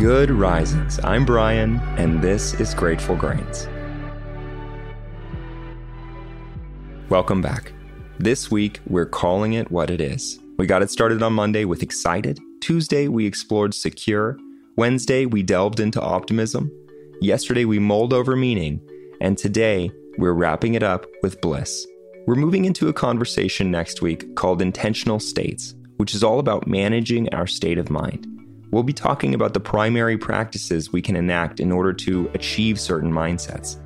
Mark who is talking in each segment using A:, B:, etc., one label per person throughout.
A: Good risings. I'm Bryan, and this is Grateful Grains. Welcome back. This week, we're calling it what it is. We got it started on Monday with excited. Tuesday, we explored secure. Wednesday, we delved into optimism. Yesterday, we mulled over meaning. And today, we're wrapping it up with bliss. We're moving into a conversation next week called Intentional States, which is all about managing our state of mind. We'll be talking about the primary practices we can enact in order to achieve certain mindsets.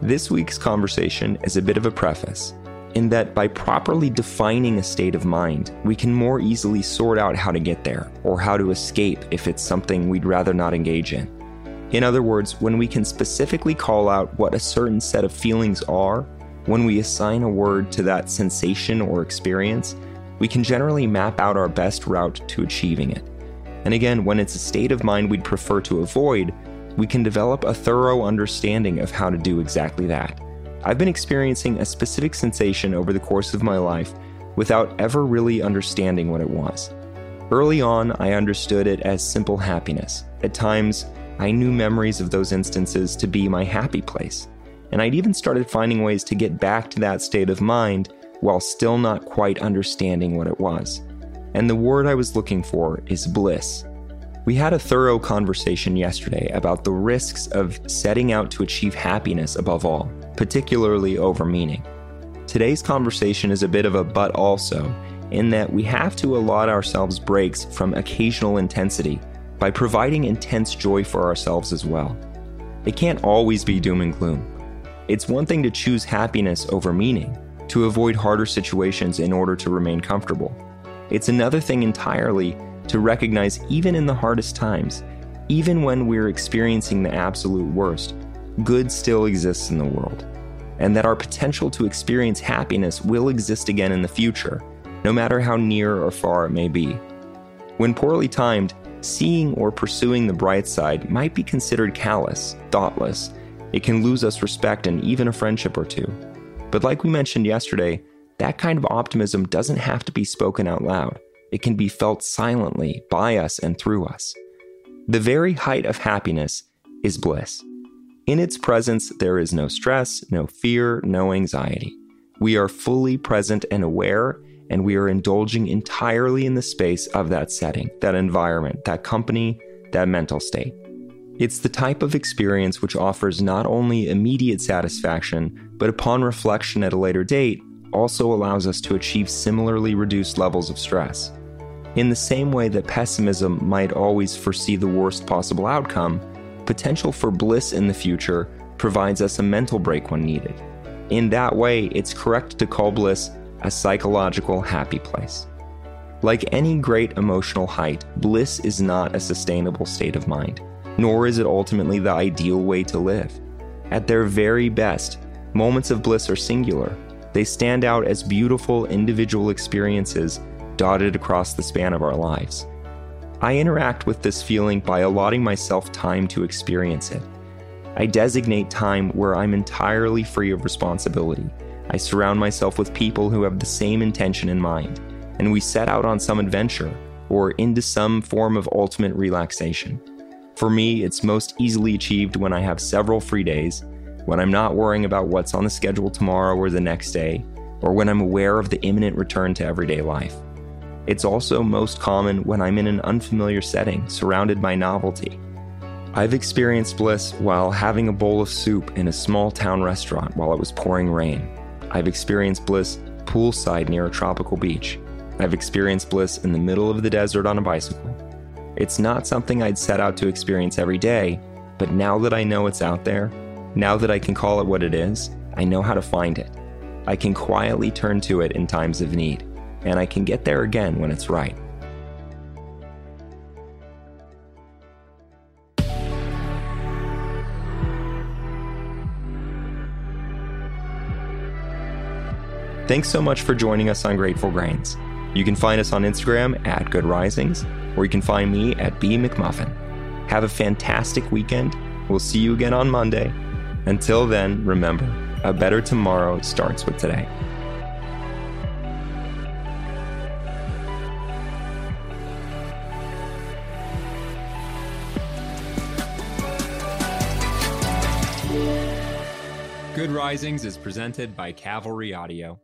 A: This week's conversation is a bit of a preface, in that by properly defining a state of mind, we can more easily sort out how to get there, or how to escape if it's something we'd rather not engage in. In other words, when we can specifically call out what a certain set of feelings are, when we assign a word to that sensation or experience, we can generally map out our best route to achieving it. And again, when it's a state of mind we'd prefer to avoid, we can develop a thorough understanding of how to do exactly that. I've been experiencing a specific sensation over the course of my life without ever really understanding what it was. Early on, I understood it as simple happiness. At times, I knew memories of those instances to be my happy place. And I'd even started finding ways to get back to that state of mind while still not quite understanding what it was and the word I was looking for is bliss. We had a thorough conversation yesterday about the risks of setting out to achieve happiness above all, particularly over meaning. Today's conversation is a bit of a but also, in that we have to allot ourselves breaks from occasional intensity by providing intense joy for ourselves as well. It can't always be doom and gloom. It's one thing to choose happiness over meaning, to avoid harder situations in order to remain comfortable. It's another thing entirely to recognize, even in the hardest times, even when we're experiencing the absolute worst, good still exists in the world, and that our potential to experience happiness will exist again in the future, no matter how near or far it may be. When poorly timed, seeing or pursuing the bright side might be considered callous, thoughtless. It can lose us respect and even a friendship or two. But like we mentioned yesterday, that kind of optimism doesn't have to be spoken out loud. It can be felt silently by us and through us. The very height of happiness is bliss. In its presence, there is no stress, no fear, no anxiety. We are fully present and aware, and we are indulging entirely in the space of that setting, that environment, that company, that mental state. It's the type of experience which offers not only immediate satisfaction, but upon reflection at a later date, also allows us to achieve similarly reduced levels of stress. In the same way that pessimism might always foresee the worst possible outcome, potential for bliss in the future provides us a mental break when needed. In that way, it's correct to call bliss a psychological happy place. Like any great emotional height, bliss is not a sustainable state of mind, nor is it ultimately the ideal way to live. At their very best, moments of bliss are singular, they stand out as beautiful individual experiences dotted across the span of our lives. I interact with this feeling by allotting myself time to experience it. I designate time where I'm entirely free of responsibility. I surround myself with people who have the same intention in mind, and we set out on some adventure or into some form of ultimate relaxation. For me, it's most easily achieved when I have several free days when I'm not worrying about what's on the schedule tomorrow or the next day, or when I'm aware of the imminent return to everyday life. It's also most common when I'm in an unfamiliar setting, surrounded by novelty. I've experienced bliss while having a bowl of soup in a small town restaurant while it was pouring rain. I've experienced bliss poolside near a tropical beach. I've experienced bliss in the middle of the desert on a bicycle. It's not something I'd set out to experience every day, but now that I know it's out there, now that I can call it what it is, I know how to find it. I can quietly turn to it in times of need, and I can get there again when it's right. Thanks so much for joining us on Grateful Grains. You can find us on Instagram at Good Risings, or you can find me at B McMullin. Have a fantastic weekend. We'll see you again on Monday until then, remember a better tomorrow starts with today. Good Risings is presented by Cavalry Audio.